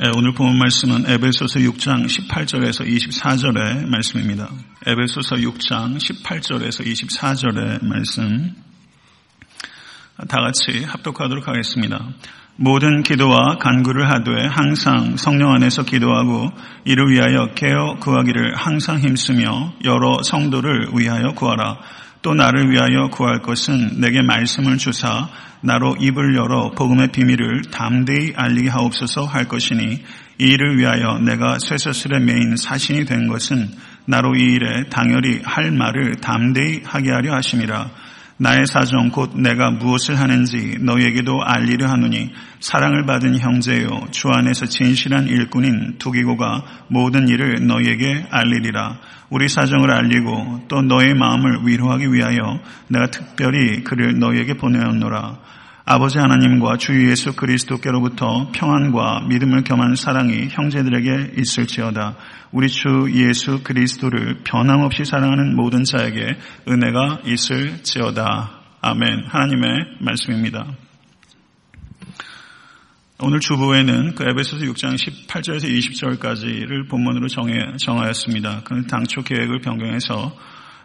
예, 오늘 본 말씀은 에베소서 6장 18절에서 24절의 말씀입니다. 에베소서 6장 18절에서 24절의 말씀 다 같이 합독하도록 하겠습니다. 모든 기도와 간구를 하되 항상 성령 안에서 기도하고 이를 위하여 깨어 구하기를 항상 힘쓰며 여러 성도를 위하여 구하라. 또 나를 위하여 구할 것은 내게 말씀을 주사 나로 입을 열어 복음의 비밀을 담대히 알리게 하옵소서 할 것이니 이 일을 위하여 내가 쇠사슬에 매인 사신이 된 것은 나로 이 일에 당연히 할 말을 담대히 하게 하려 하심이라. 나의 사정 곧 내가 무엇을 하는지 너에게도 알리려 하노니 사랑을 받은 형제요 주 안에서 진실한 일꾼인 두기고가 모든 일을 너에게 알리리라. 우리 사정을 알리고 또 너의 마음을 위로하기 위하여 내가 특별히 그를 너에게 보내었노라. 아버지 하나님과 주 예수 그리스도께로부터 평안과 믿음을 겸한 사랑이 형제들에게 있을지어다. 우리 주 예수 그리스도를 변함없이 사랑하는 모든 자에게 은혜가 있을지어다. 아멘. 하나님의 말씀입니다. 오늘 주보에는 그 에베소서 6장 18절에서 20절까지를 본문으로 정해, 정하였습니다. 그 당초 계획을 변경해서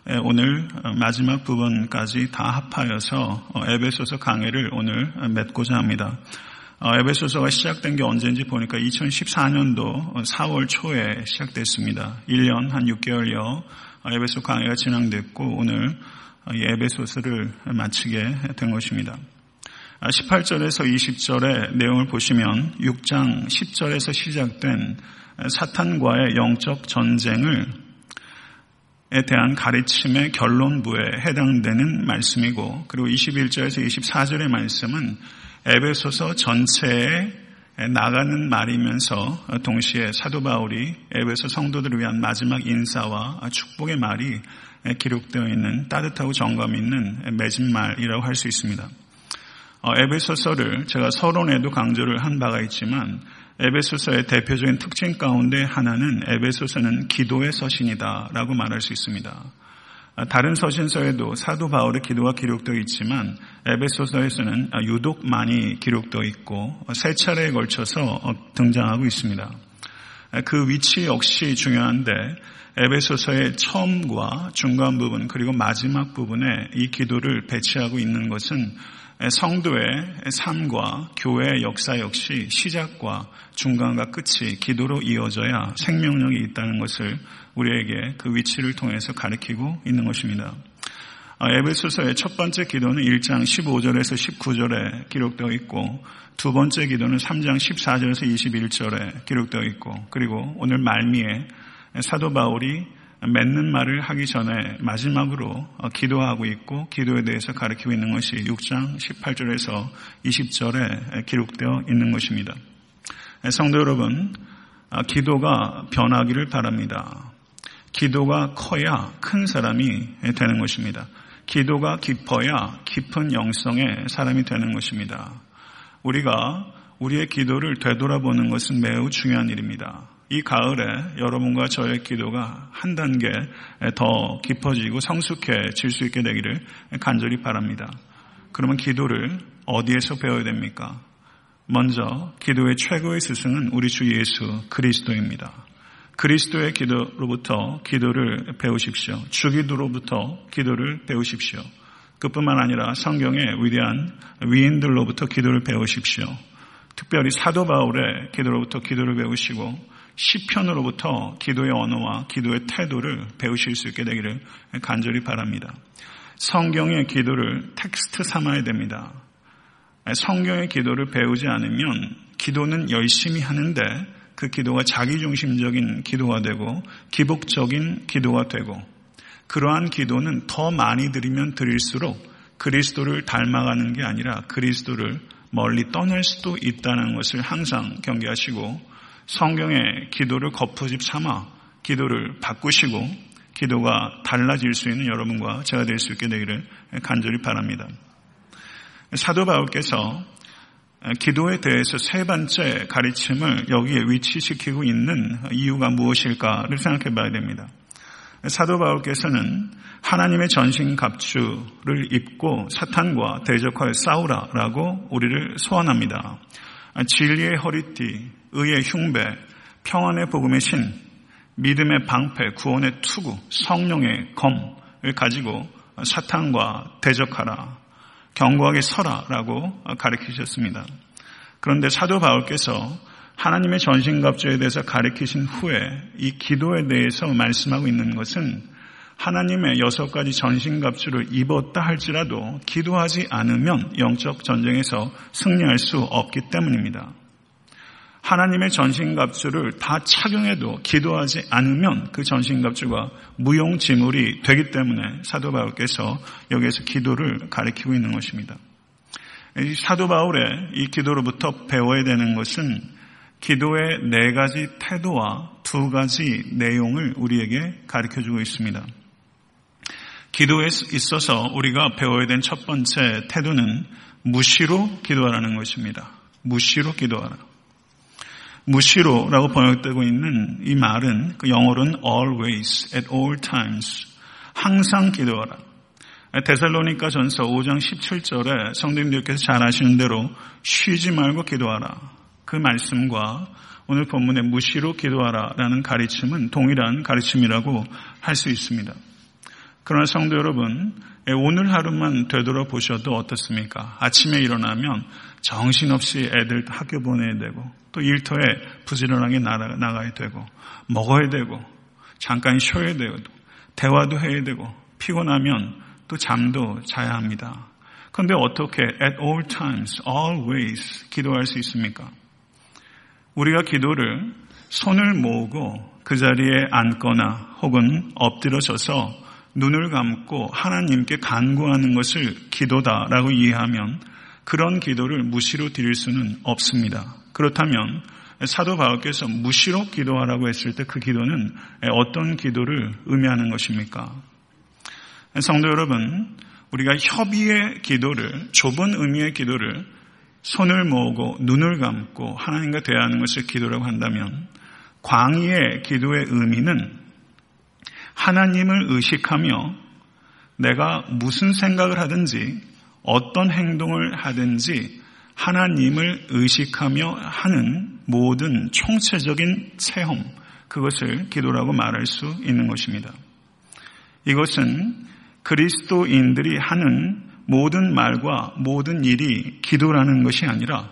오늘 마지막 부분까지 다 합하여서 어, 에베소서 강해를 오늘 맺고자 합니다. 어, 에베소서가 시작된 게 언제인지 보니까 2014년도 4월 초에 시작됐습니다. 1년 한 6개월여 어, 에베소 강해가 진행됐고 오늘 이 에베소서를 마치게 된 것입니다. 18절에서 아, 20절의 내용을 보시면 6장 10절에서 시작된 사탄과의 영적 전쟁을 에 대한 가르침의 결론부에 해당되는 말씀이고 그리고 21절에서 24절의 말씀은 에베소서 전체에 나가는 말이면서 동시에 사도 바울이 에베소 성도들을 위한 마지막 인사와 축복의 말이 기록되어 있는 따뜻하고 정감 있는 맺은말이라고 할 수 있습니다. 어, 에베소서를 제가 서론에도 강조를 한 바가 있지만 에베소서의 대표적인 특징 가운데 하나는 에베소서는 기도의 서신이다라고 말할 수 있습니다. 다른 서신서에도 사도 바울의 기도가 기록되어 있지만 에베소서에서는 유독 많이 기록되어 있고 세 차례에 걸쳐서 등장하고 있습니다. 그 위치 역시 중요한데 에베소서의 처음과 중간 부분 그리고 마지막 부분에 이 기도를 배치하고 있는 것은 성도의 삶과 교회의 역사 역시 시작과 중간과 끝이 기도로 이어져야 생명력이 있다는 것을 우리에게 그 위치를 통해서 가리키고 있는 것입니다. 아, 에베소서의 첫 번째 기도는 1장 15절에서 19절에 기록되어 있고 두 번째 기도는 3장 14절에서 21절에 기록되어 있고 그리고 오늘 말미에 사도 바울이 맺는 말을 하기 전에 마지막으로 어, 기도하고 있고 기도에 대해서 가르치고 있는 것이 6장 18절에서 20절에 기록되어 있는 것입니다. 성도 여러분, 아, 기도가 변하기를 바랍니다. 기도가 커야 큰 사람이 되는 것입니다. 기도가 깊어야 깊은 영성의 사람이 되는 것입니다. 우리가 우리의 기도를 되돌아보는 것은 매우 중요한 일입니다. 이 가을에 여러분과 저의 기도가 한 단계 더 깊어지고 성숙해질 수 있게 되기를 간절히 바랍니다. 그러면 기도를 어디에서 배워야 됩니까? 먼저 기도의 최고의 스승은 우리 주 예수 그리스도입니다. 그리스도의 기도로부터 기도를 배우십시오. 주기도로부터 기도를 배우십시오. 그뿐만 아니라 성경의 위대한 위인들로부터 기도를 배우십시오. 특별히 사도 바울의 기도로부터 기도를 배우시고 시편으로부터 기도의 언어와 기도의 태도를 배우실 수 있게 되기를 간절히 바랍니다. 성경의 기도를 텍스트 삼아야 됩니다. 성경의 기도를 배우지 않으면 기도는 열심히 하는데 그 기도가 자기중심적인 기도가 되고 기복적인 기도가 되고 그러한 기도는 더 많이 드리면 드릴수록 그리스도를 닮아가는 게 아니라 그리스도를 멀리 떠날 수도 있다는 것을 항상 경계하시고 성경의 기도를 거푸집 삼아 기도를 바꾸시고 기도가 달라질 수 있는 여러분과 제가 될 수 있게 되기를 간절히 바랍니다. 사도 바울께서 기도에 대해서 세 번째 가르침을 여기에 위치시키고 있는 이유가 무엇일까를 생각해 봐야 됩니다. 사도 바울께서는 하나님의 전신 갑주를 입고 사탄과 대적하여 싸우라라고 우리를 소환합니다. 진리의 허리띠, 의의 흉배, 평안의 복음의 신, 믿음의 방패, 구원의 투구, 성령의 검을 가지고 사탄과 대적하라, 경고하게 서라라고 가르치셨습니다. 그런데 사도 바울께서 하나님의 전신갑주에 대해서 가르치신 후에 이 기도에 대해서 말씀하고 있는 것은 하나님의 여섯 가지 전신갑주를 입었다 할지라도 기도하지 않으면 영적 전쟁에서 승리할 수 없기 때문입니다. 하나님의 전신갑주를 다 착용해도 기도하지 않으면 그 전신갑주가 무용지물이 되기 때문에 사도 바울께서 여기에서 기도를 가리키고 있는 것입니다. 사도 바울의 이 기도로부터 배워야 되는 것은 기도의 네 가지 태도와 두 가지 내용을 우리에게 가르쳐 주고 있습니다. 기도에 있어서 우리가 배워야 된 첫 번째 태도는 무시로 기도하라는 것입니다. 무시로 기도하라. 무시로라고 번역되고 있는 이 말은 그 영어로는 always, at all times, 항상 기도하라. 데살로니가 전서 5장 17절에 성도님들께서 잘 아시는 대로 쉬지 말고 기도하라. 그 말씀과 오늘 본문의 무시로 기도하라 라는 가르침은 동일한 가르침이라고 할 수 있습니다. 그러나 성도 여러분, 오늘 하루만 되돌아보셔도 어떻습니까? 아침에 일어나면 정신없이 애들 학교 보내야 되고 또 일터에 부지런하게 나가야 되고 먹어야 되고 잠깐 쉬어야 되고 대화도 해야 되고 피곤하면 또 잠도 자야 합니다. 그런데 어떻게 at all times, always 기도할 수 있습니까? 우리가 기도를 손을 모으고 그 자리에 앉거나 혹은 엎드려져서 눈을 감고 하나님께 간구하는 것을 기도다라고 이해하면 그런 기도를 무시로 드릴 수는 없습니다. 그렇다면 사도 바울께서 무시로 기도하라고 했을 때 그 기도는 어떤 기도를 의미하는 것입니까? 성도 여러분, 우리가 협의의 기도를, 좁은 의미의 기도를 손을 모으고 눈을 감고 하나님과 대하는 것을 기도라고 한다면 광의의 기도의 의미는 하나님을 의식하며 내가 무슨 생각을 하든지 어떤 행동을 하든지 하나님을 의식하며 하는 모든 총체적인 체험, 그것을 기도라고 말할 수 있는 것입니다. 이것은 그리스도인들이 하는 모든 말과 모든 일이 기도라는 것이 아니라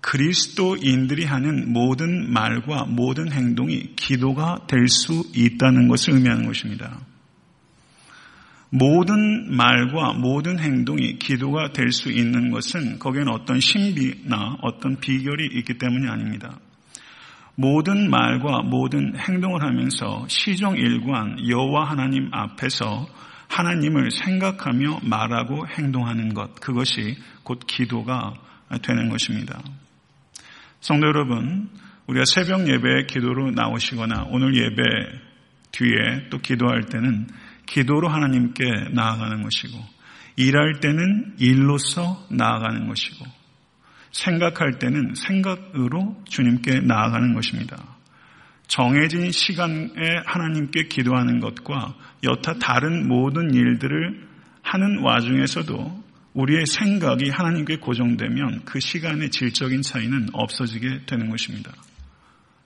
그리스도인들이 하는 모든 말과 모든 행동이 기도가 될 수 있다는 것을 의미하는 것입니다. 모든 말과 모든 행동이 기도가 될 수 있는 것은 거기에는 어떤 신비나 어떤 비결이 있기 때문이 아닙니다. 모든 말과 모든 행동을 하면서 시종일관 여호와 하나님 앞에서 하나님을 생각하며 말하고 행동하는 것 그것이 곧 기도가 되는 것입니다. 성도 여러분, 우리가 새벽 예배에 기도로 나오시거나 오늘 예배 뒤에 또 기도할 때는 기도로 하나님께 나아가는 것이고 일할 때는 일로서 나아가는 것이고 생각할 때는 생각으로 주님께 나아가는 것입니다. 정해진 시간에 하나님께 기도하는 것과 여타 다른 모든 일들을 하는 와중에서도 우리의 생각이 하나님께 고정되면 그 시간의 질적인 차이는 없어지게 되는 것입니다.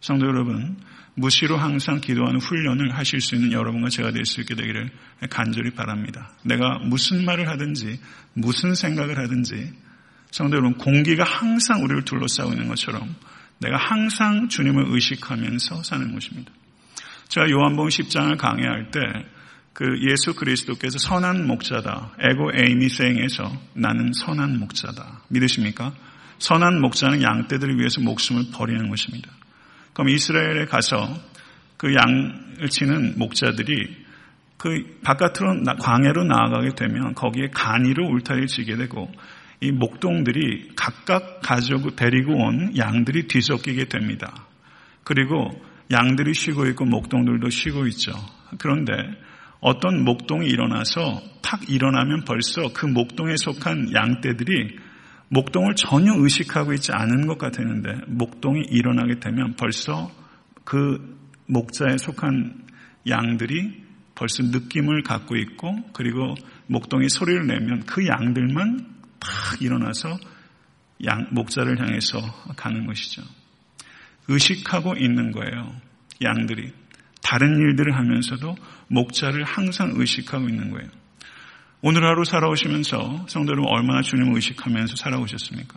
성도 여러분, 무시로 항상 기도하는 훈련을 하실 수 있는 여러분과 제가 될 수 있게 되기를 간절히 바랍니다. 내가 무슨 말을 하든지 무슨 생각을 하든지 성도 여러분 공기가 항상 우리를 둘러싸고 있는 것처럼 내가 항상 주님을 의식하면서 사는 것입니다. 제가 요한복음 10장을 강의할 때 그 예수 그리스도께서 선한 목자다. 에고 에이미생에서 나는 선한 목자다. 믿으십니까? 선한 목자는 양떼들을 위해서 목숨을 버리는 것입니다. 그럼 이스라엘에 가서 그 양을 치는 목자들이 그 바깥으로 광해로 나아가게 되면 거기에 간이로 울타리를 지게 되고 이 목동들이 각각 가지고 데리고 온 양들이 뒤섞이게 됩니다. 그리고 양들이 쉬고 있고 목동들도 쉬고 있죠. 그런데 어떤 목동이 일어나서 탁 일어나면 벌써 그 목동에 속한 양떼들이 목동을 전혀 의식하고 있지 않은 것 같았는데 목동이 일어나게 되면 벌써 그 목자에 속한 양들이 벌써 느낌을 갖고 있고 그리고 목동이 소리를 내면 그 양들만 탁 일어나서 양, 목자를 향해서 가는 것이죠. 의식하고 있는 거예요. 양들이. 다른 일들을 하면서도 목자를 항상 의식하고 있는 거예요. 오늘 하루 살아오시면서 성도 여러분 얼마나 주님을 의식하면서 살아오셨습니까?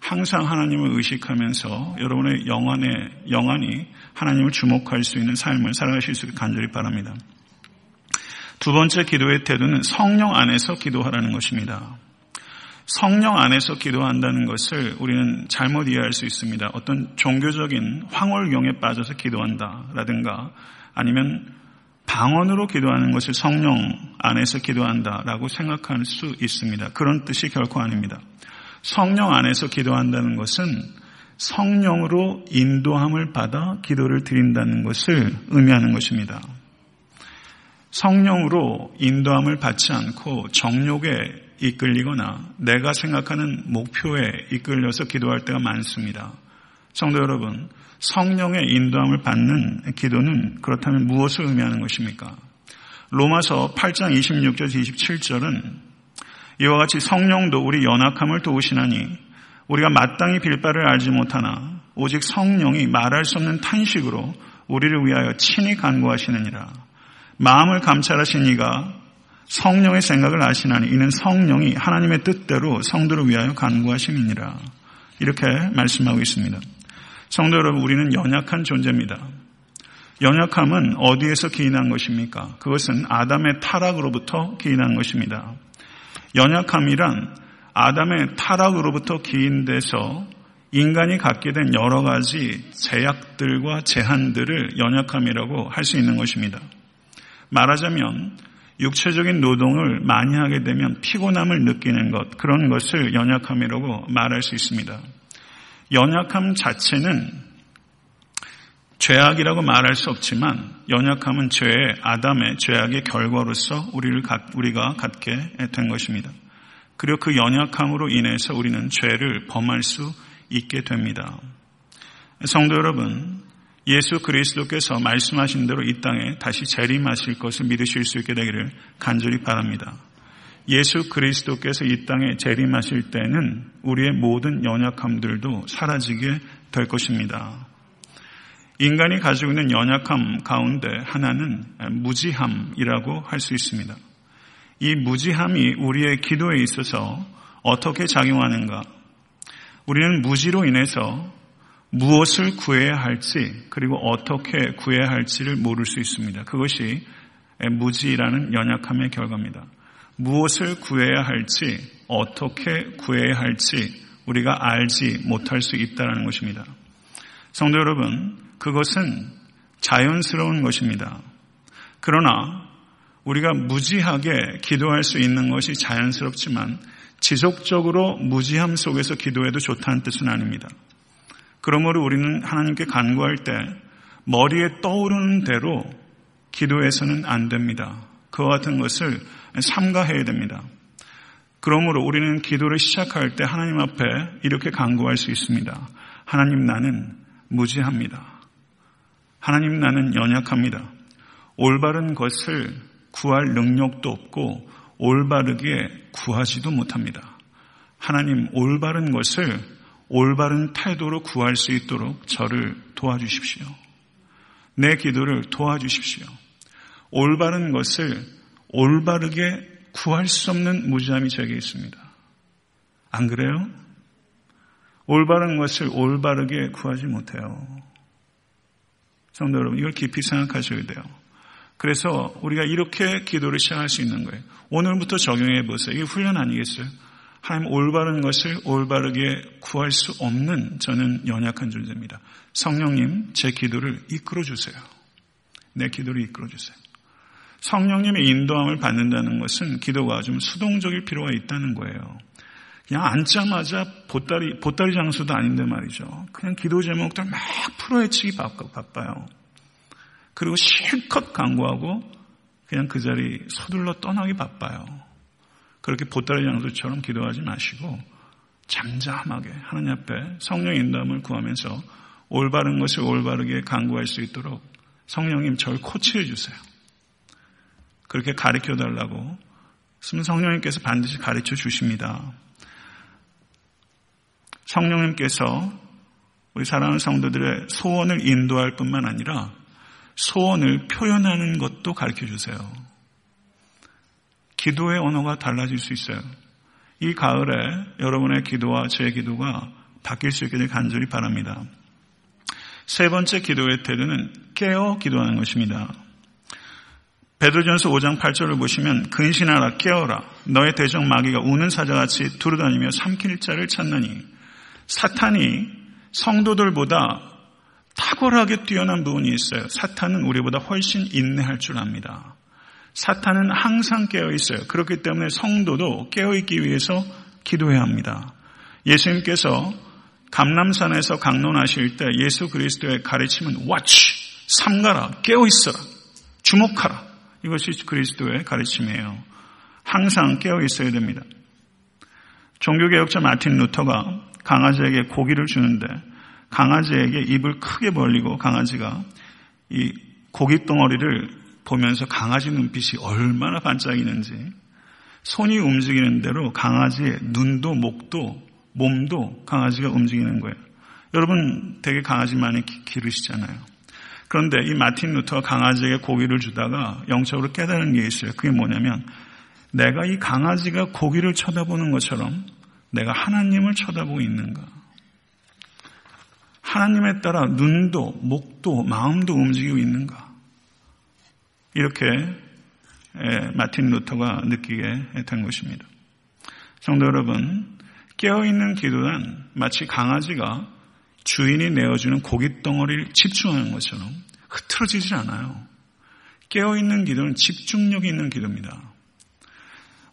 항상 하나님을 의식하면서 여러분의 영안에, 영안이 하나님을 주목할 수 있는 삶을 살아가실 수 있게 간절히 바랍니다. 두 번째 기도의 태도는 성령 안에서 기도하라는 것입니다. 성령 안에서 기도한다는 것을 우리는 잘못 이해할 수 있습니다. 어떤 종교적인 황홀경에 빠져서 기도한다라든가 아니면 방언으로 기도하는 것을 성령 안에서 기도한다라고 생각할 수 있습니다. 그런 뜻이 결코 아닙니다. 성령 안에서 기도한다는 것은 성령으로 인도함을 받아 기도를 드린다는 것을 의미하는 것입니다. 성령으로 인도함을 받지 않고 정욕에 이끌리거나 내가 생각하는 목표에 이끌려서 기도할 때가 많습니다. 성도 여러분, 성령의 인도함을 받는 기도는 그렇다면 무엇을 의미하는 것입니까? 로마서 8장 26절 27절은 이와 같이 성령도 우리 연약함을 도우시나니 우리가 마땅히 빌 바를 알지 못하나 오직 성령이 말할 수 없는 탄식으로 우리를 위하여 친히 간구하시느니라. 마음을 감찰하신 이가 성령의 생각을 아시나니 이는 성령이 하나님의 뜻대로 성도를 위하여 간구하심이니라. 이렇게 말씀하고 있습니다. 성도 여러분, 우리는 연약한 존재입니다. 연약함은 어디에서 기인한 것입니까? 그것은 아담의 타락으로부터 기인한 것입니다. 연약함이란 아담의 타락으로부터 기인돼서 인간이 갖게 된 여러 가지 제약들과 제한들을 연약함이라고 할 수 있는 것입니다. 말하자면 육체적인 노동을 많이 하게 되면 피곤함을 느끼는 것, 그런 것을 연약함이라고 말할 수 있습니다. 연약함 자체는 죄악이라고 말할 수 없지만 연약함은 죄의 아담의 죄악의 결과로서 우리를 우리가 갖게 된 것입니다. 그리고 그 연약함으로 인해서 우리는 죄를 범할 수 있게 됩니다. 성도 여러분, 예수 그리스도께서 말씀하신 대로 이 땅에 다시 재림하실 것을 믿으실 수 있게 되기를 간절히 바랍니다. 예수 그리스도께서 이 땅에 재림하실 때는 우리의 모든 연약함들도 사라지게 될 것입니다. 인간이 가지고 있는 연약함 가운데 하나는 무지함이라고 할 수 있습니다. 이 무지함이 우리의 기도에 있어서 어떻게 작용하는가? 우리는 무지로 인해서 무엇을 구해야 할지 그리고 어떻게 구해야 할지를 모를 수 있습니다. 그것이 무지라는 연약함의 결과입니다. 무엇을 구해야 할지 어떻게 구해야 할지 우리가 알지 못할 수 있다는 것입니다. 성도 여러분, 그것은 자연스러운 것입니다. 그러나 우리가 무지하게 기도할 수 있는 것이 자연스럽지만 지속적으로 무지함 속에서 기도해도 좋다는 뜻은 아닙니다. 그러므로 우리는 하나님께 간구할 때 머리에 떠오르는 대로 기도해서는 안 됩니다. 그와 같은 것을 삼가해야 됩니다. 그러므로 우리는 기도를 시작할 때 하나님 앞에 이렇게 간구할 수 있습니다. 하나님 나는 무지합니다. 하나님 나는 연약합니다. 올바른 것을 구할 능력도 없고 올바르게 구하지도 못합니다. 하나님 올바른 것을 올바른 태도로 구할 수 있도록 저를 도와주십시오. 내 기도를 도와주십시오. 올바른 것을 올바르게 구할 수 없는 무지함이 저에게 있습니다. 안 그래요? 올바른 것을 올바르게 구하지 못해요. 성도 여러분, 이걸 깊이 생각하셔야 돼요. 그래서 우리가 이렇게 기도를 시작할 수 있는 거예요. 오늘부터 적용해 보세요. 이게 훈련 아니겠어요? 하나님 올바른 것을 올바르게 구할 수 없는 저는 연약한 존재입니다. 성령님 제 기도를 이끌어 주세요. 내 기도를 이끌어 주세요. 성령님의 인도함을 받는다는 것은 기도가 좀 수동적일 필요가 있다는 거예요. 그냥 앉자마자 보따리, 보따리 장수도 아닌데 말이죠. 그냥 기도 제목들 막 풀어헤치기 바빠요. 그리고 실컷 강구하고 그냥 그 자리 서둘러 떠나기 바빠요. 그렇게 보따리 장수처럼 기도하지 마시고 잠잠하게 하나님 앞에 성령 인도함을 구하면서 올바른 것을 올바르게 강구할 수 있도록 성령님 저를 코치해 주세요. 그렇게 가르쳐 달라고 성령님께서 반드시 가르쳐 주십니다. 성령님께서 우리 사랑하는 성도들의 소원을 인도할 뿐만 아니라 소원을 표현하는 것도 가르쳐 주세요. 기도의 언어가 달라질 수 있어요. 이 가을에 여러분의 기도와 제 기도가 바뀔 수 있기를 간절히 바랍니다. 세 번째 기도의 태도는 깨어 기도하는 것입니다. 베드로전서 5장 8절을 보시면 근신하라 깨어라 너의 대적 마귀가 우는 사자같이 두루다니며 삼킬 자를 찾느니 사탄이 성도들보다 탁월하게 뛰어난 부분이 있어요. 사탄은 우리보다 훨씬 인내할 줄 압니다. 사탄은 항상 깨어 있어요. 그렇기 때문에 성도도 깨어 있기 위해서 기도해야 합니다. 예수님께서 감남산에서 강론하실 때 예수 그리스도의 가르침은 watch, 삼가라, 깨어 있어라, 주목하라. 이것이 그리스도의 가르침이에요. 항상 깨어 있어야 됩니다. 종교개혁자 마틴 루터가 강아지에게 고기를 주는데 강아지에게 입을 크게 벌리고 강아지가 이 고기 덩어리를 보면서 강아지 눈빛이 얼마나 반짝이는지 손이 움직이는 대로 강아지의 눈도 목도 몸도 강아지가 움직이는 거예요. 여러분 되게 강아지 많이 기르시잖아요. 그런데 이 마틴 루터가 강아지에게 고기를 주다가 영적으로 깨달은 게 있어요. 그게 뭐냐면 내가 이 강아지가 고기를 쳐다보는 것처럼 내가 하나님을 쳐다보고 있는가. 하나님에 따라 눈도, 목도, 마음도 움직이고 있는가. 이렇게 마틴 루터가 느끼게 된 것입니다. 성도 여러분, 깨어있는 기도는 마치 강아지가 주인이 내어주는 고깃덩어리를 집중하는 것처럼 흐트러지지 않아요. 깨어있는 기도는 집중력 있는 기도입니다.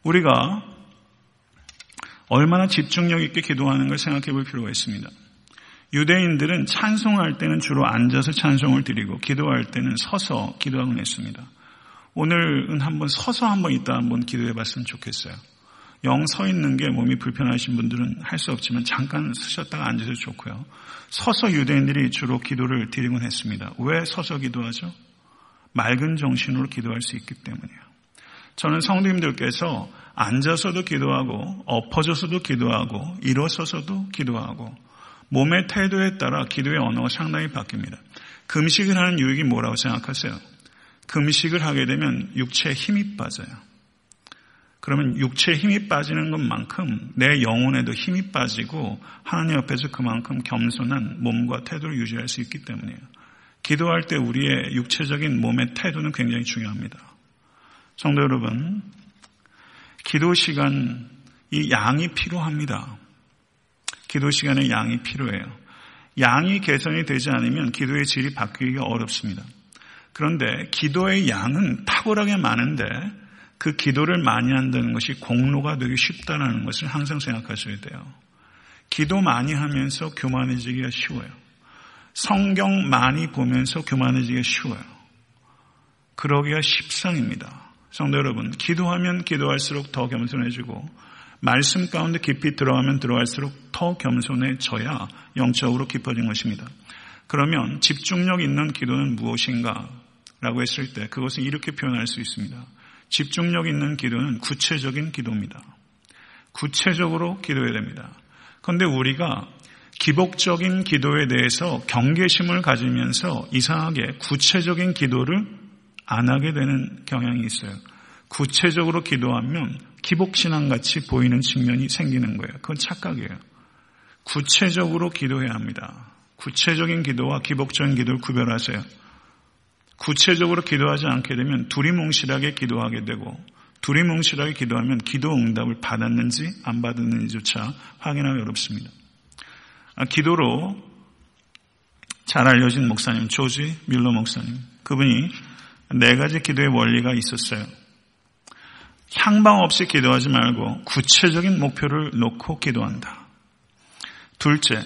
우리가 얼마나 집중력 있게 기도하는 걸 생각해 볼 필요가 있습니다. 유대인들은 찬송할 때는 주로 앉아서 찬송을 드리고 기도할 때는 서서 기도하곤 했습니다. 오늘은 한번 서서 한번 이따 한번 기도해 봤으면 좋겠어요. 영 서 있는 게 몸이 불편하신 분들은 할 수 없지만 잠깐 쓰셨다가 앉으셔도 좋고요. 서서 유대인들이 주로 기도를 드리곤 했습니다. 왜 서서 기도하죠? 맑은 정신으로 기도할 수 있기 때문이에요. 저는 성도님들께서 앉아서도 기도하고 엎어져서도 기도하고 일어서서도 기도하고 몸의 태도에 따라 기도의 언어가 상당히 바뀝니다. 금식을 하는 유익이 뭐라고 생각하세요? 금식을 하게 되면 육체에 힘이 빠져요. 그러면 육체에 힘이 빠지는 것만큼 내 영혼에도 힘이 빠지고 하나님 옆에서 그만큼 겸손한 몸과 태도를 유지할 수 있기 때문이에요. 기도할 때 우리의 육체적인 몸의 태도는 굉장히 중요합니다. 성도 여러분, 기도 시간, 이 양이 필요합니다. 기도 시간에 양이 필요해요. 양이 개선이 되지 않으면 기도의 질이 바뀌기가 어렵습니다. 그런데 기도의 양은 탁월하게 많은데 그 기도를 많이 한다는 것이 공로가 되기 쉽다는 것을 항상 생각하셔야 돼요. 기도 많이 하면서 교만해지기가 쉬워요. 성경 많이 보면서 교만해지기가 쉬워요. 그러기가 십상입니다. 성도 여러분, 기도하면 기도할수록 더 겸손해지고 말씀 가운데 깊이 들어가면 들어갈수록 더 겸손해져야 영적으로 깊어진 것입니다. 그러면 집중력 있는 기도는 무엇인가? 라고 했을 때 그것은 이렇게 표현할 수 있습니다. 집중력 있는 기도는 구체적인 기도입니다. 구체적으로 기도해야 됩니다. 그런데 우리가 기복적인 기도에 대해서 경계심을 가지면서 이상하게 구체적인 기도를 안 하게 되는 경향이 있어요. 구체적으로 기도하면 기복신앙 같이 보이는 측면이 생기는 거예요. 그건 착각이에요. 구체적으로 기도해야 합니다. 구체적인 기도와 기복적인 기도를 구별하세요. 구체적으로 기도하지 않게 되면 두리뭉실하게 기도하게 되고 두리뭉실하게 기도하면 기도 응답을 받았는지 안 받았는지조차 확인하기 어렵습니다. 아, 기도로 잘 알려진 목사님 조지 밀러 목사님 그분이 네 가지 기도의 원리가 있었어요. 향방 없이 기도하지 말고 구체적인 목표를 놓고 기도한다. 둘째,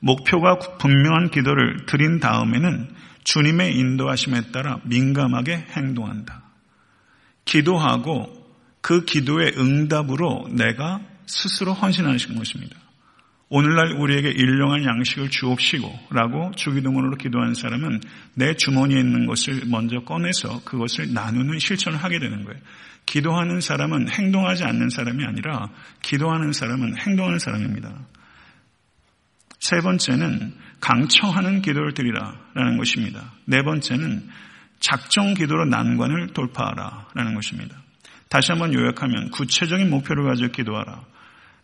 목표가 분명한 기도를 드린 다음에는 주님의 인도하심에 따라 민감하게 행동한다. 기도하고 그 기도의 응답으로 내가 스스로 헌신하시는 것입니다. 오늘날 우리에게 일용할 양식을 주옵시고 라고 주기도문으로 기도하는 사람은 내 주머니에 있는 것을 먼저 꺼내서 그것을 나누는 실천을 하게 되는 거예요. 기도하는 사람은 행동하지 않는 사람이 아니라 기도하는 사람은 행동하는 사람입니다. 세 번째는 강청하는 기도를 드리라라는 것입니다. 네 번째는 작정 기도로 난관을 돌파하라라는 것입니다. 다시 한번 요약하면 구체적인 목표를 가지고 기도하라.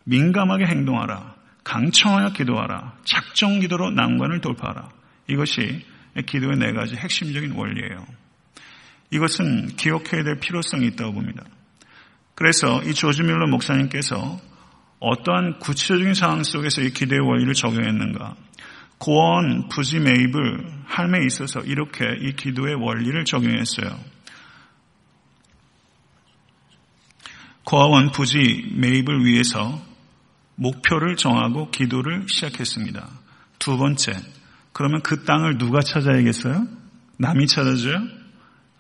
민감하게 행동하라. 강청하여 기도하라. 작정 기도로 난관을 돌파하라. 이것이 기도의 네 가지 핵심적인 원리예요. 이것은 기억해야 될 필요성이 있다고 봅니다. 그래서 이 조지 밀러 목사님께서 어떠한 구체적인 상황 속에서 이 기대의 원리를 적용했는가? 고원 부지 매입을 삶에 있어서 이렇게 이 기도의 원리를 적용했어요. 고아원 부지 매입을 위해서 목표를 정하고 기도를 시작했습니다. 두 번째, 그러면 그 땅을 누가 찾아야겠어요? 남이 찾아줘요?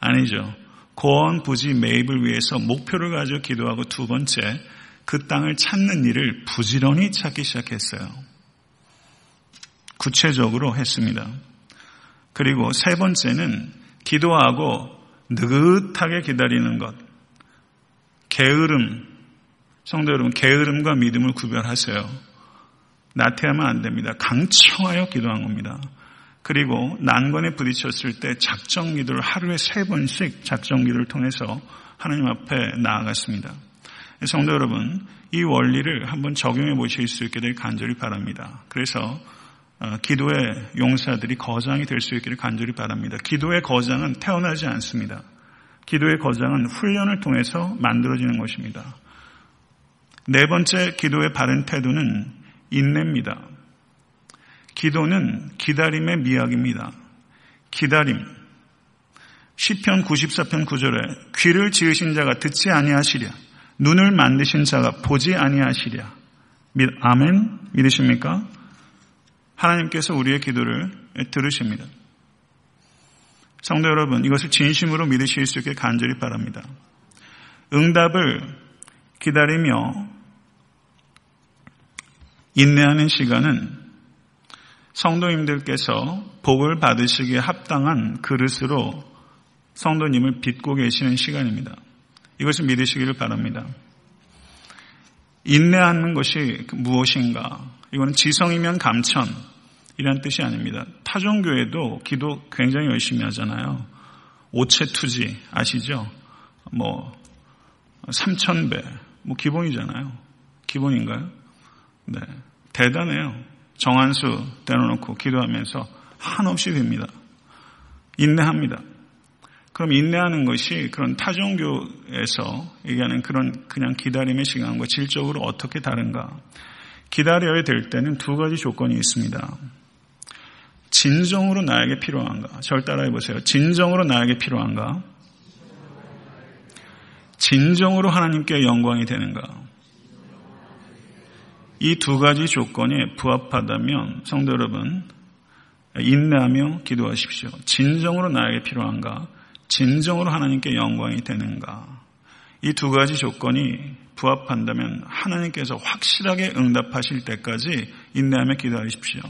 아니죠. 고원 부지 매입을 위해서 목표를 가지고 기도하고 두 번째, 그 땅을 찾는 일을 부지런히 찾기 시작했어요. 구체적으로 했습니다. 그리고 세 번째는 기도하고 느긋하게 기다리는 것. 게으름. 성도 여러분, 게으름과 믿음을 구별하세요. 나태하면 안 됩니다. 강청하여 기도한 겁니다. 그리고 난관에 부딪혔을 때 작정 기도를 하루에 세 번씩 작정 기도를 통해서 하나님 앞에 나아갔습니다. 성도 여러분, 이 원리를 한번 적용해 보실 수 있게 될 간절히 바랍니다. 그래서 어, 기도의 용사들이 거장이 될 수 있기를 간절히 바랍니다. 기도의 거장은 태어나지 않습니다. 기도의 거장은 훈련을 통해서 만들어지는 것입니다. 네 번째 기도의 바른 태도는 인내입니다. 기도는 기다림의 미학입니다. 기다림. 시편 94편 9절에 귀를 지으신 자가 듣지 아니하시랴. 눈을 만드신 자가 보지 아니하시랴. 아멘? 믿으십니까? 하나님께서 우리의 기도를 들으십니다. 성도 여러분, 이것을 진심으로 믿으실 수 있게 간절히 바랍니다. 응답을 기다리며 인내하는 시간은 성도님들께서 복을 받으시기에 합당한 그릇으로 성도님을 빚고 계시는 시간입니다. 이것을 믿으시기를 바랍니다. 인내하는 것이 무엇인가? 이거는 지성이면 감천, 이란 뜻이 아닙니다. 타종교에도 기도 굉장히 열심히 하잖아요. 오체투지 아시죠? 뭐 3천배 뭐 기본이잖아요. 기본인가요? 네. 대단해요. 정한수 떼어놓고 기도하면서 한없이 됩니다. 인내합니다. 그럼 인내하는 것이 그런 타종교에서 얘기하는 그런 그냥 기다림의 시간과 질적으로 어떻게 다른가? 기다려야 될 때는 두 가지 조건이 있습니다. 진정으로 나에게 필요한가? 절 따라해 보세요. 진정으로 나에게 필요한가? 진정으로 하나님께 영광이 되는가? 이 두 가지 조건에 부합하다면 성도 여러분 인내하며 기도하십시오. 진정으로 나에게 필요한가? 진정으로 하나님께 영광이 되는가? 이 두 가지 조건이 부합한다면 하나님께서 확실하게 응답하실 때까지 인내하며 기도하십시오.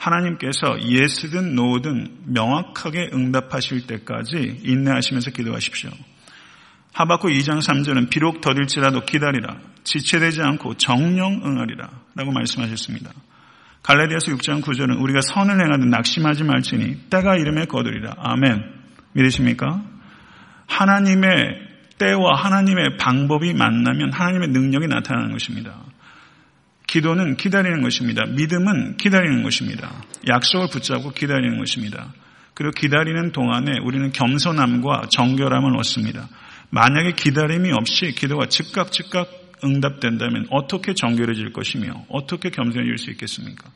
하나님께서 예스든 노든 명확하게 응답하실 때까지 인내하시면서 기도하십시오. 하박구 2장 3절은 비록 더딜지라도 기다리라 지체되지 않고 정령 응하리라 라고 말씀하셨습니다. 갈라디아서 6장 9절은 우리가 선을 행하든 낙심하지 말지니 때가 이름에 거두리라. 아멘. 믿으십니까? 하나님의 때와 하나님의 방법이 만나면 하나님의 능력이 나타나는 것입니다. 기도는 기다리는 것입니다. 믿음은 기다리는 것입니다. 약속을 붙잡고 기다리는 것입니다. 그리고 기다리는 동안에 우리는 겸손함과 정결함을 얻습니다. 만약에 기다림이 없이 기도가 즉각 즉각 응답된다면 어떻게 정결해질 것이며 어떻게 겸손해질 수 있겠습니까?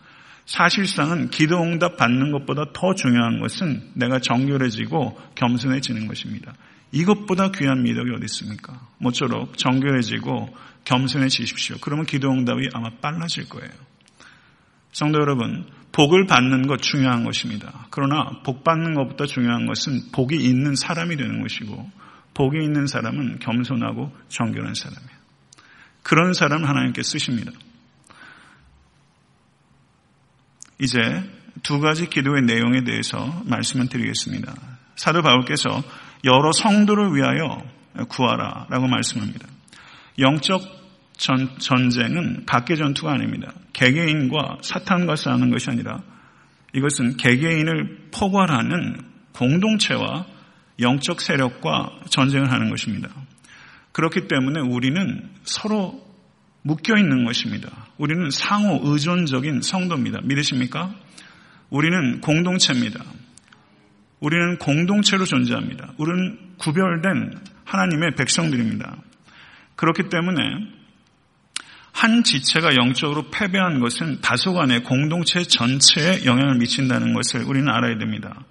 사실상은 기도 응답 받는 것보다 더 중요한 것은 내가 정결해지고 겸손해지는 것입니다. 이것보다 귀한 미덕이 어디 있습니까? 모쪼록 정결해지고 겸손해지십시오. 그러면 기도 응답이 아마 빨라질 거예요. 성도 여러분, 복을 받는 것 중요한 것입니다. 그러나 복 받는 것보다 중요한 것은 복이 있는 사람이 되는 것이고 복이 있는 사람은 겸손하고 정결한 사람이에요. 그런 사람 하나님께 쓰십니다. 이제 두 가지 기도의 내용에 대해서 말씀을 드리겠습니다. 사도 바울께서 여러 성도를 위하여 구하라 라고 말씀합니다. 영적 전, 전쟁은 각계 전투가 아닙니다. 개개인과 사탄과 싸우는 것이 아니라 이것은 개개인을 포괄하는 공동체와 영적 세력과 전쟁을 하는 것입니다. 그렇기 때문에 우리는 서로 묶여 있는 것입니다. 우리는 상호 의존적인 성도입니다. 믿으십니까? 우리는 공동체입니다. 우리는 공동체로 존재합니다. 우리는 구별된 하나님의 백성들입니다. 그렇기 때문에 한 지체가 영적으로 패배한 것은 다소간의 공동체 전체에 영향을 미친다는 것을 우리는 알아야 됩니다.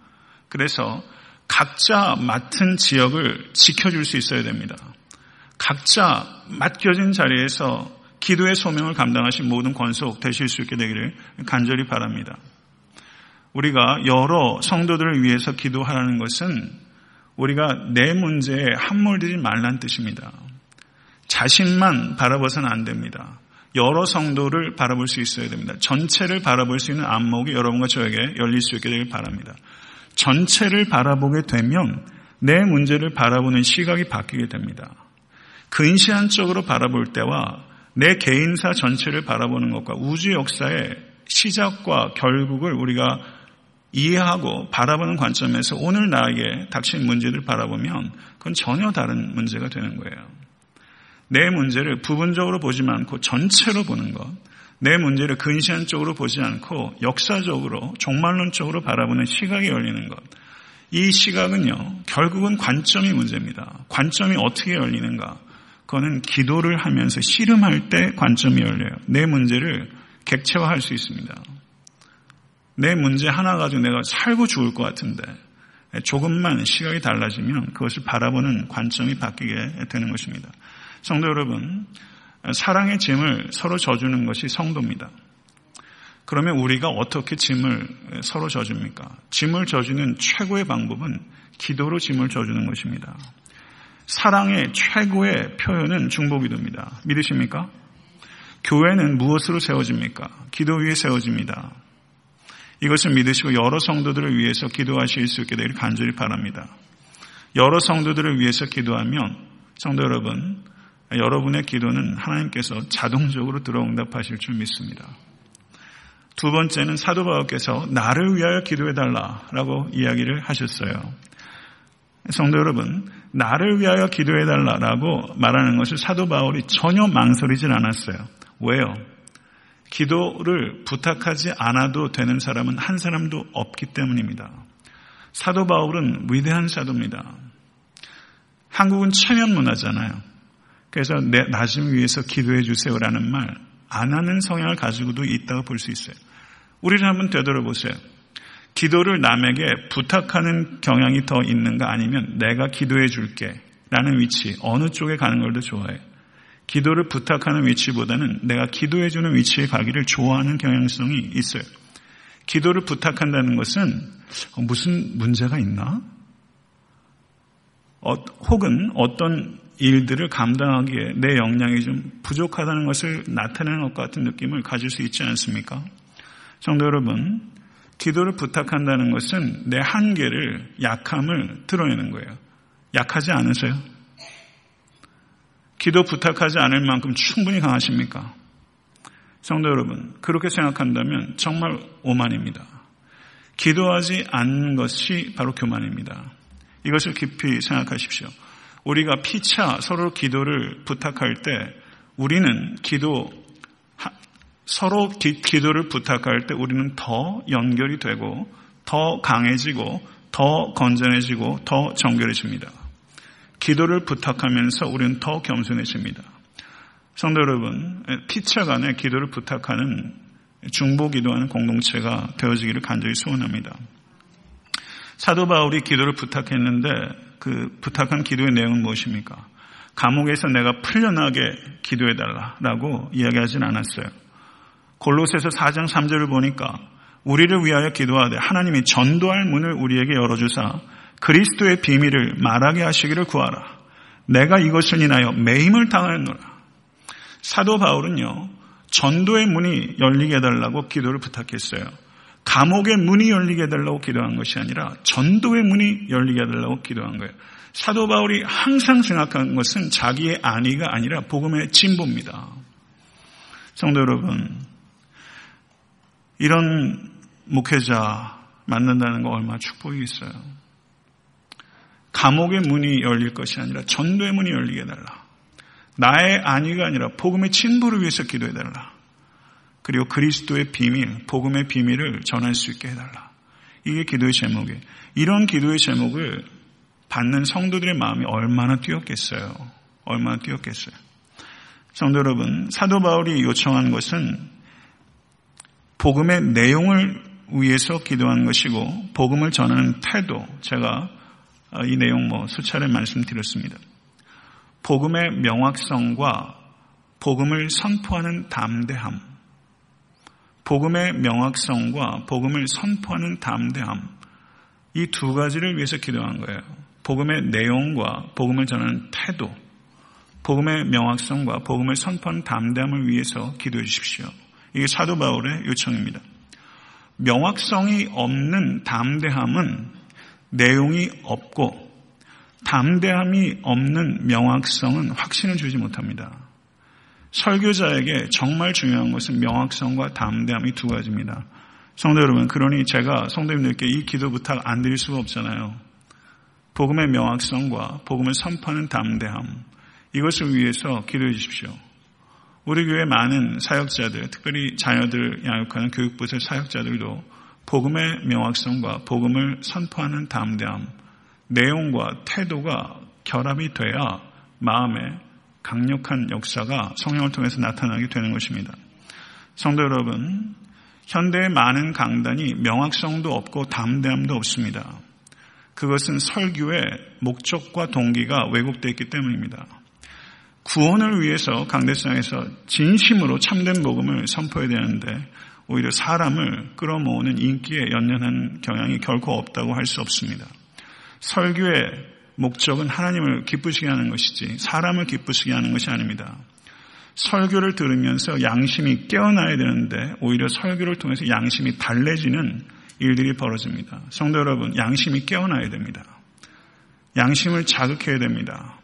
그래서 각자 맡은 지역을 지켜줄 수 있어야 됩니다. 각자 맡겨진 자리에서 기도의 소명을 감당하신 모든 권속 되실 수 있게 되기를 간절히 바랍니다. 우리가 여러 성도들을 위해서 기도하라는 것은 우리가 내 문제에 함몰되지 말란 뜻입니다. 자신만 바라봐서는 안 됩니다. 여러 성도를 바라볼 수 있어야 됩니다. 전체를 바라볼 수 있는 안목이 여러분과 저에게 열릴 수 있게 되길 바랍니다. 전체를 바라보게 되면 내 문제를 바라보는 시각이 바뀌게 됩니다. 근시안적으로 바라볼 때와 내 개인사 전체를 바라보는 것과 우주 역사의 시작과 결국을 우리가 이해하고 바라보는 관점에서 오늘 나에게 닥친 문제를 바라보면 그건 전혀 다른 문제가 되는 거예요. 내 문제를 부분적으로 보지 않고 전체로 보는 것, 내 문제를 근시안적으로 보지 않고 역사적으로 종말론적으로 바라보는 시각이 열리는 것. 이 시각은요, 결국은 관점이 문제입니다. 관점이 어떻게 열리는가? 그거는 기도를 하면서 씨름할 때 관점이 열려요. 내 문제를 객체화할 수 있습니다. 내 문제 하나 가지고 내가 살고 죽을 것 같은데 조금만 시각이 달라지면 그것을 바라보는 관점이 바뀌게 되는 것입니다. 성도 여러분, 사랑의 짐을 서로 져주는 것이 성도입니다. 그러면 우리가 어떻게 짐을 서로 져줍니까? 짐을 져주는 최고의 방법은 기도로 짐을 져주는 것입니다. 사랑의 최고의 표현은 중보기도입니다. 믿으십니까? 교회는 무엇으로 세워집니까? 기도 위에 세워집니다. 이것을 믿으시고 여러 성도들을 위해서 기도하실 수 있게 되기를 간절히 바랍니다. 여러 성도들을 위해서 기도하면 성도 여러분, 여러분의 기도는 하나님께서 자동적으로 들어응답하실 줄 믿습니다. 두 번째는 사도 바울께서 나를 위하여 기도해 달라라고 이야기를 하셨어요. 성도 여러분, 나를 위하여 기도해 달라라고 말하는 것을 사도 바울이 전혀 망설이질 않았어요. 왜요? 기도를 부탁하지 않아도 되는 사람은 한 사람도 없기 때문입니다. 사도 바울은 위대한 사도입니다. 한국은 체면 문화잖아요. 그래서 내 나심 위해서 기도해 주세요라는 말 안 하는 성향을 가지고도 있다고 볼 수 있어요. 우리를 한번 되돌아보세요. 기도를 남에게 부탁하는 경향이 더 있는가 아니면 내가 기도해 줄게 라는 위치 어느 쪽에 가는 걸 더 좋아해요. 기도를 부탁하는 위치보다는 내가 기도해 주는 위치에 가기를 좋아하는 경향성이 있어요. 기도를 부탁한다는 것은 무슨 문제가 있나? 어, 혹은 어떤 일들을 감당하기에 내 역량이 좀 부족하다는 것을 나타내는 것 같은 느낌을 가질 수 있지 않습니까? 성도 여러분, 기도를 부탁한다는 것은 내 한계를, 약함을 드러내는 거예요. 약하지 않으세요? 기도 부탁하지 않을 만큼 충분히 강하십니까? 성도 여러분, 그렇게 생각한다면 정말 오만입니다. 기도하지 않는 것이 바로 교만입니다. 이것을 깊이 생각하십시오. 우리가 피차 서로 기도를 부탁할 때 우리는 기도 서로 기, 도를 부탁할 때 우리는 더 연결이 되고 더 강해지고 더 건전해지고 더 정결해집니다. 기도를 부탁하면서 우리는 더 겸손해집니다. 성도 여러분, 피차 간에 기도를 부탁하는 중보 기도하는 공동체가 되어지기를 간절히 소원합니다. 사도 바울이 기도를 부탁했는데 그 부탁한 기도의 내용은 무엇입니까? 감옥에서 내가 풀려나게 기도해달라라고 이야기하진 않았어요. 골로새서 4장 3절을 보니까 우리를 위하여 기도하되 하나님이 전도할 문을 우리에게 열어주사 그리스도의 비밀을 말하게 하시기를 구하라. 내가 이것을 인하여 매임을 당하였노라. 사도 바울은요, 전도의 문이 열리게 해달라고 기도를 부탁했어요. 감옥의 문이 열리게 해달라고 기도한 것이 아니라 전도의 문이 열리게 해달라고 기도한 거예요. 사도 바울이 항상 생각한 것은 자기의 안위가 아니라 복음의 진보입니다. 성도 여러분, 이런 목회자 만난다는 거 얼마나 축복이 있어요. 감옥의 문이 열릴 것이 아니라 전도의 문이 열리게 해달라. 나의 안위가 아니라 복음의 친부를 위해서 기도해달라. 그리고 그리스도의 비밀, 복음의 비밀을 전할 수 있게 해달라. 이게 기도의 제목이에요. 이런 기도의 제목을 받는 성도들의 마음이 얼마나 뛰었겠어요. 얼마나 뛰었겠어요. 성도 여러분, 사도 바울이 요청한 것은 복음의 내용을 위해서 기도하는 것이고 복음을 전하는 태도, 제가 이 내용 뭐 수차례 말씀드렸습니다. 복음의 명확성과 복음을 선포하는 담대함, 복음의 명확성과 복음을 선포하는 담대함, 이 두 가지를 위해서 기도한 거예요. 복음의 내용과 복음을 전하는 태도, 복음의 명확성과 복음을 선포하는 담대함을 위해서 기도해 주십시오. 이게 사도 바울의 요청입니다. 명확성이 없는 담대함은 내용이 없고 담대함이 없는 명확성은 확신을 주지 못합니다. 설교자에게 정말 중요한 것은 명확성과 담대함이 두 가지입니다. 성도 여러분, 그러니 제가 성도님들께 이 기도 부탁 안 드릴 수가 없잖아요. 복음의 명확성과 복음을 선포하는 담대함, 이것을 위해서 기도해 주십시오. 우리 교회 많은 사역자들, 특별히 자녀들 양육하는 교육부의 사역자들도 복음의 명확성과 복음을 선포하는 담대함, 내용과 태도가 결합이 돼야 마음에 강력한 역사가 성령을 통해서 나타나게 되는 것입니다. 성도 여러분, 현대의 많은 강단이 명확성도 없고 담대함도 없습니다. 그것은 설교의 목적과 동기가 왜곡되어 있기 때문입니다. 구원을 위해서 강대상에서 진심으로 참된 복음을 선포해야 되는데 오히려 사람을 끌어모으는 인기에 연연한 경향이 결코 없다고 할 수 없습니다. 설교의 목적은 하나님을 기쁘시게 하는 것이지 사람을 기쁘시게 하는 것이 아닙니다. 설교를 들으면서 양심이 깨어나야 되는데 오히려 설교를 통해서 양심이 달래지는 일들이 벌어집니다. 성도 여러분, 양심이 깨어나야 됩니다. 양심을 자극해야 됩니다.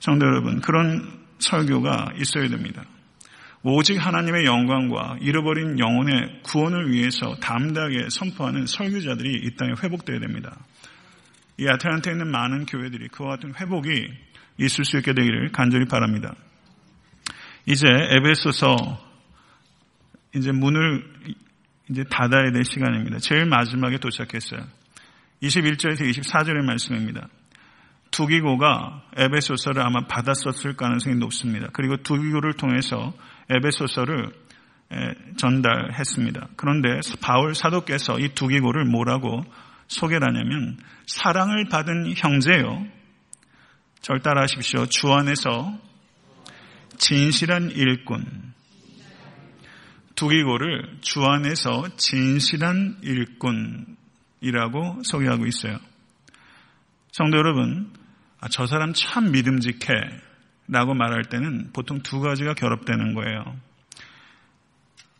성도 여러분, 그런 설교가 있어야 됩니다. 오직 하나님의 영광과 잃어버린 영혼의 구원을 위해서 담대하게 선포하는 설교자들이 이 땅에 회복되어야 됩니다. 이 아틀란타에 있는 많은 교회들이 그와 같은 회복이 있을 수 있게 되기를 간절히 바랍니다. 이제 에베소서 이제 문을 이제 닫아야 될 시간입니다. 제일 마지막에 도착했어요. 21절에서 24절의 말씀입니다. 두기고가 에베소서를 아마 받았었을 가능성이 높습니다. 그리고 두기고를 통해서 에베소서를 전달했습니다. 그런데 바울 사도께서 이 두기고를 뭐라고 소개를 하냐면 사랑을 받은 형제요. 절 따라하십시오. 주 안에서 진실한 일꾼. 두기고를 주 안에서 진실한 일꾼이라고 소개하고 있어요. 성도 여러분, 아, 저 사람 참 믿음직해 라고 말할 때는 보통 두 가지가 결합되는 거예요.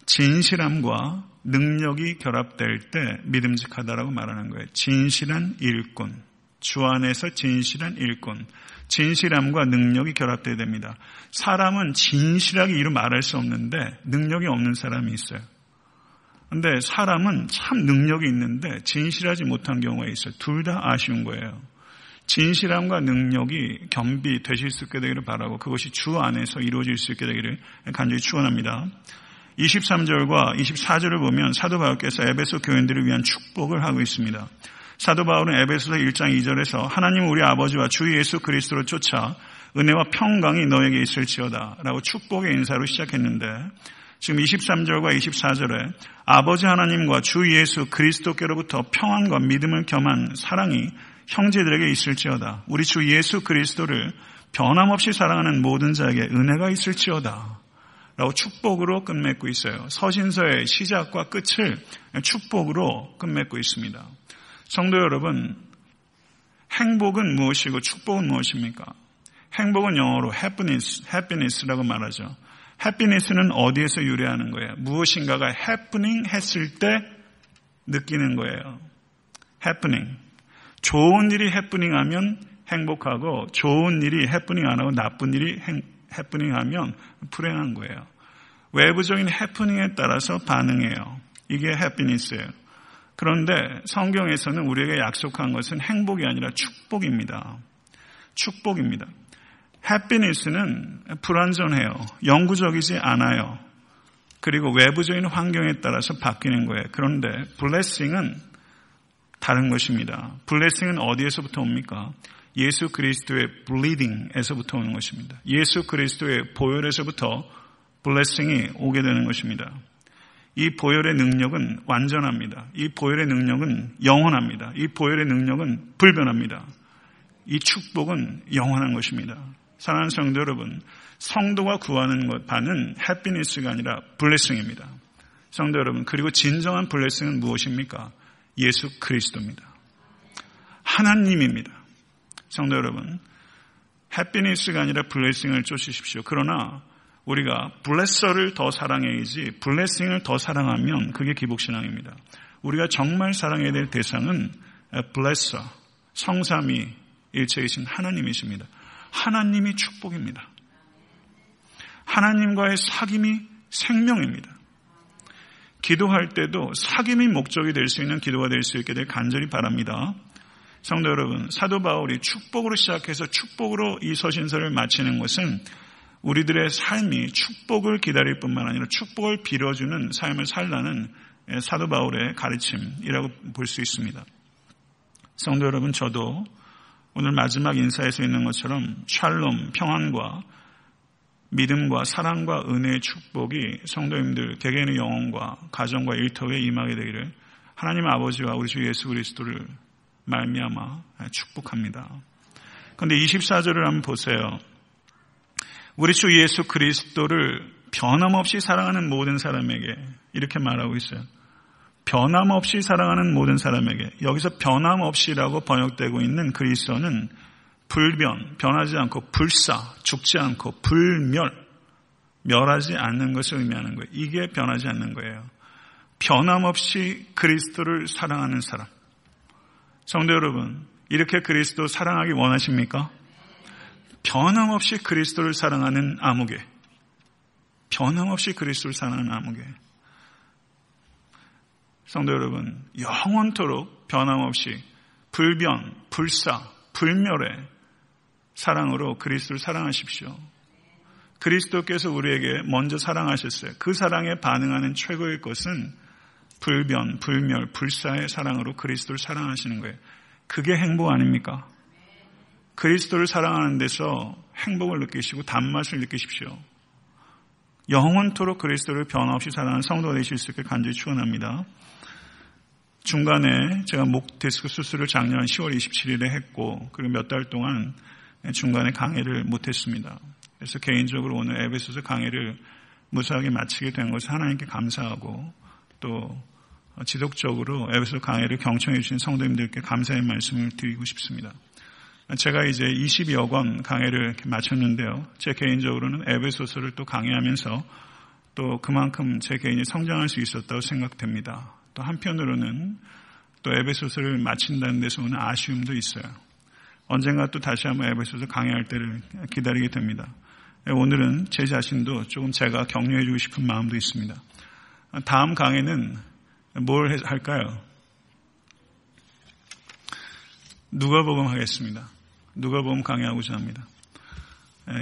진실함과 능력이 결합될 때 믿음직하다라고 말하는 거예요. 진실한 일꾼. 주 안에서 진실한 일꾼. 진실함과 능력이 결합돼야 됩니다. 사람은 진실하게 이루 말할 수 없는데 능력이 없는 사람이 있어요. 근데 사람은 참 능력이 있는데 진실하지 못한 경우가 있어요. 둘 다 아쉬운 거예요. 진실함과 능력이 겸비되실 수 있게 되기를 바라고 그것이 주 안에서 이루어질 수 있게 되기를 간절히 축원합니다. 23절과 24절을 보면 사도 바울께서 에베소 교인들을 위한 축복을 하고 있습니다. 사도 바울은 에베소서 1장 2절에서 하나님 우리 아버지와 주 예수 그리스도를 쫓아 은혜와 평강이 너에게 있을지어다 라고 축복의 인사로 시작했는데 지금 23절과 24절에 아버지 하나님과 주 예수 그리스도께로부터 평안과 믿음을 겸한 사랑이 형제들에게 있을지어다. 우리 주 예수 그리스도를 변함없이 사랑하는 모든 자에게 은혜가 있을지어다. 라고 축복으로 끝맺고 있어요. 서신서의 시작과 끝을 축복으로 끝맺고 있습니다. 성도 여러분, 행복은 무엇이고 축복은 무엇입니까? 행복은 영어로 happiness, happiness라고 말하죠. happiness는 어디에서 유래하는 거예요? 무엇인가가 happening 했을 때 느끼는 거예요. happening. 좋은 일이 해프닝하면 행복하고 좋은 일이 해프닝 안 하고 나쁜 일이 해프닝 하면 불행한 거예요. 외부적인 해프닝에 따라서 반응해요. 이게 해피니스예요. 그런데 성경에서는 우리에게 약속한 것은 행복이 아니라 축복입니다. 축복입니다. 해피니스는 불완전해요. 영구적이지 않아요. 그리고 외부적인 환경에 따라서 바뀌는 거예요. 그런데 블레싱은 다른 것입니다. 블레싱은 어디에서부터 옵니까? 예수 그리스도의 블리딩에서부터 오는 것입니다. 예수 그리스도의 보혈에서부터 블레싱이 오게 되는 것입니다. 이 보혈의 능력은 완전합니다. 이 보혈의 능력은 영원합니다. 이 보혈의 능력은 불변합니다. 이 축복은 영원한 것입니다. 사랑하는 성도 여러분, 성도가 구하는 것 반은 해피니스가 아니라 블레싱입니다. 성도 여러분, 그리고 진정한 블레싱은 무엇입니까? 예수 그리스도입니다. 하나님입니다. 성도 여러분, 해피니스가 아니라 블레싱을 쫓으십시오. 그러나 우리가 블레서를 더 사랑해야지 블레싱을 더 사랑하면 그게 기복신앙입니다. 우리가 정말 사랑해야 될 대상은 블레서, 성삼이 일체이신 하나님이십니다. 하나님이 축복입니다. 하나님과의 사귐이 생명입니다. 기도할 때도 사귐이 목적이 될 수 있는 기도가 될 수 있게 될 간절히 바랍니다. 성도 여러분, 사도 바울이 축복으로 시작해서 축복으로 이 서신서를 마치는 것은 우리들의 삶이 축복을 기다릴 뿐만 아니라 축복을 빌어주는 삶을 살라는 사도 바울의 가르침이라고 볼 수 있습니다. 성도 여러분, 저도 오늘 마지막 인사에서 있는 것처럼 샬롬, 평안과 믿음과 사랑과 은혜의 축복이 성도님들 개개인의 영혼과 가정과 일터에 임하게 되기를 하나님 아버지와 우리 주 예수 그리스도를 말미암아 축복합니다. 그런데 24절을 한번 보세요. 우리 주 예수 그리스도를 변함없이 사랑하는 모든 사람에게 이렇게 말하고 있어요. 변함없이 사랑하는 모든 사람에게 여기서 변함없이라고 번역되고 있는 그리스도는 불변, 변하지 않고 불사, 죽지 않고 불멸, 멸하지 않는 것을 의미하는 거예요. 이게 변하지 않는 거예요. 변함없이 그리스도를 사랑하는 사람. 성도 여러분, 이렇게 그리스도 사랑하기 원하십니까? 변함없이 그리스도를 사랑하는 아무개. 변함없이 그리스도를 사랑하는 아무개. 성도 여러분, 영원토록 변함없이 불변, 불사, 불멸의 사랑으로 그리스도를 사랑하십시오. 그리스도께서 우리에게 먼저 사랑하셨어요. 그 사랑에 반응하는 최고의 것은 불변, 불멸, 불사의 사랑으로 그리스도를 사랑하시는 거예요. 그게 행복 아닙니까? 그리스도를 사랑하는 데서 행복을 느끼시고 단맛을 느끼십시오. 영원토록 그리스도를 변함없이 사랑하는 성도가 되실 수 있게 간절히 축원합니다. 중간에 제가 목 디스크 수술을 작년 10월 27일에 했고 그리고 몇 달 동안 중간에 강의를 못했습니다. 그래서 개인적으로 오늘 에베소서 강의를 무사하게 마치게 된 것을 하나님께 감사하고 또 지속적으로 에베소 강의를 경청해 주신 성도님들께 감사의 말씀을 드리고 싶습니다. 제가 이제 20여 권 강의를 마쳤는데요. 제 개인적으로는 에베소서를 또 강의하면서 또 그만큼 제 개인이 성장할 수 있었다고 생각됩니다. 또 한편으로는 또 에베소서를 마친다는 데서 오는 아쉬움도 있어요. 언젠가 또 다시 한번 에베소서 강의할 때를 기다리게 됩니다. 오늘은 제 자신도 조금 제가 격려해 주고 싶은 마음도 있습니다. 다음 강의는 뭘 할까요? 누가복음 하겠습니다. 누가복음 강의하고자 합니다.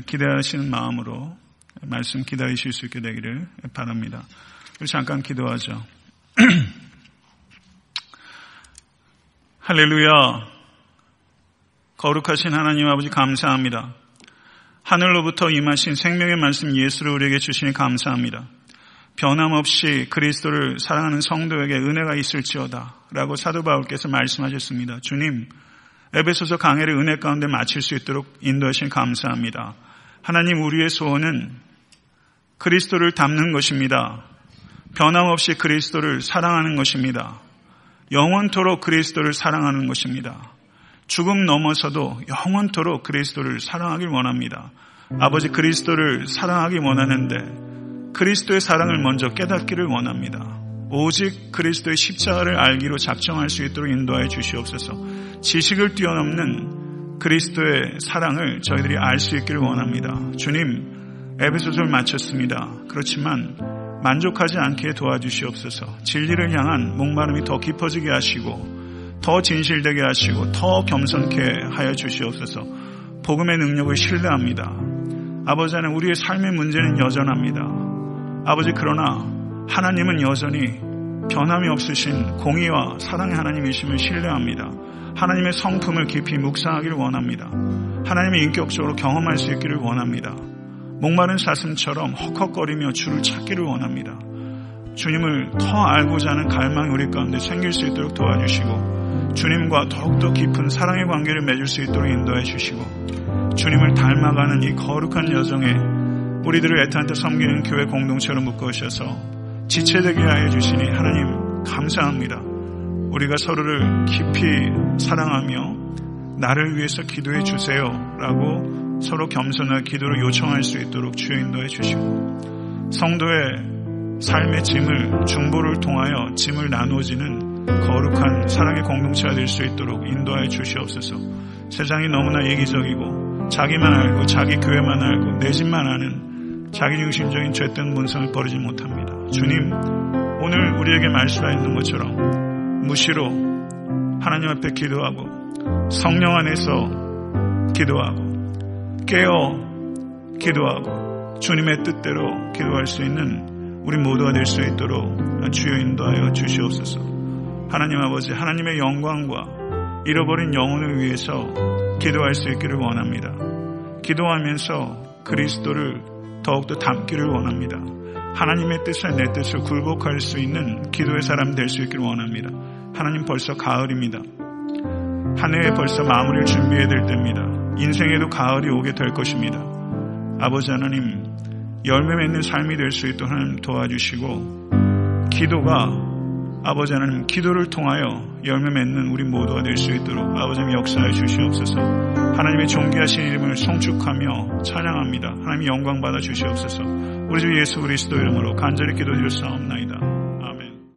기대하시는 마음으로 말씀 기다리실 수 있게 되기를 바랍니다. 잠깐 기도하죠. 할렐루야. 거룩하신 하나님 아버지 감사합니다. 하늘로부터 임하신 생명의 말씀 예수를 우리에게 주시니 감사합니다. 변함없이 그리스도를 사랑하는 성도에게 은혜가 있을지어다 라고 사도 바울께서 말씀하셨습니다. 주님, 에베소서 강해를 은혜 가운데 마칠 수 있도록 인도하신 감사합니다. 하나님 우리의 소원은 그리스도를 닮는 것입니다. 변함없이 그리스도를 사랑하는 것입니다. 영원토록 그리스도를 사랑하는 것입니다. 죽음 넘어서도 영원토록 그리스도를 사랑하길 원합니다. 아버지 그리스도를 사랑하기 원하는데 그리스도의 사랑을 먼저 깨닫기를 원합니다. 오직 그리스도의 십자가를 알기로 작정할 수 있도록 인도하여 주시옵소서. 지식을 뛰어넘는 그리스도의 사랑을 저희들이 알 수 있기를 원합니다. 주님, 에베소서를 마쳤습니다. 그렇지만 만족하지 않게 도와주시옵소서. 진리를 향한 목마름이 더 깊어지게 하시고 더 진실되게 하시고 더 겸손케 하여 주시옵소서. 복음의 능력을 신뢰합니다. 아버지 는 우리의 삶의 문제는 여전합니다. 아버지 그러나 하나님은 여전히 변함이 없으신 공의와 사랑의 하나님이심을 신뢰합니다. 하나님의 성품을 깊이 묵상하기를 원합니다. 하나님의 인격적으로 경험할 수 있기를 원합니다. 목마른 사슴처럼 헉헉거리며 주를 찾기를 원합니다. 주님을 더 알고자 하는 갈망이 우리 가운데 생길 수 있도록 도와주시고 주님과 더욱더 깊은 사랑의 관계를 맺을 수 있도록 인도해 주시고 주님을 닮아가는 이 거룩한 여정에 우리들을 애타한테 섬기는 교회 공동체로 묶으셔서 지체되게 하여 주시니 하나님 감사합니다. 우리가 서로를 깊이 사랑하며 나를 위해서 기도해 주세요 라고 서로 겸손한 기도를 요청할 수 있도록 주여 인도해 주시고 성도의 삶의 짐을 중보를 통하여 짐을 나누어지는 거룩한 사랑의 공동체가 될 수 있도록 인도하여 주시옵소서 세상이 너무나 이기적이고 자기만 알고 자기 교회만 알고 내 집만 아는 자기중심적인 죄된 문성을 버리지 못합니다. 주님, 오늘 우리에게 말씀하셨는 것처럼 무시로 하나님 앞에 기도하고 성령 안에서 기도하고 깨어 기도하고 주님의 뜻대로 기도할 수 있는 우리 모두가 될 수 있도록 주여 인도하여 주시옵소서. 하나님 아버지, 하나님의 영광과 잃어버린 영혼을 위해서 기도할 수 있기를 원합니다. 기도하면서 그리스도를 더욱더 담기를 원합니다. 하나님의 뜻에 내 뜻을 굴복할 수 있는 기도의 사람 될 수 있기를 원합니다. 하나님 벌써 가을입니다. 한 해에 벌써 마무리를 준비해야 될 때입니다. 인생에도 가을이 오게 될 것입니다. 아버지 하나님, 열매 맺는 삶이 될 수 있도록 하나님 도와주시고, 기도가 아버지 하나님 기도를 통하여 열매 맺는 우리 모두가 될 수 있도록 아버지님 역사해 주시옵소서. 하나님의 존귀하신 이름을 송축하며 찬양합니다. 하나님 영광 받아 주시옵소서. 우리 주 예수 그리스도 이름으로 간절히 기도드렸사옵나이다.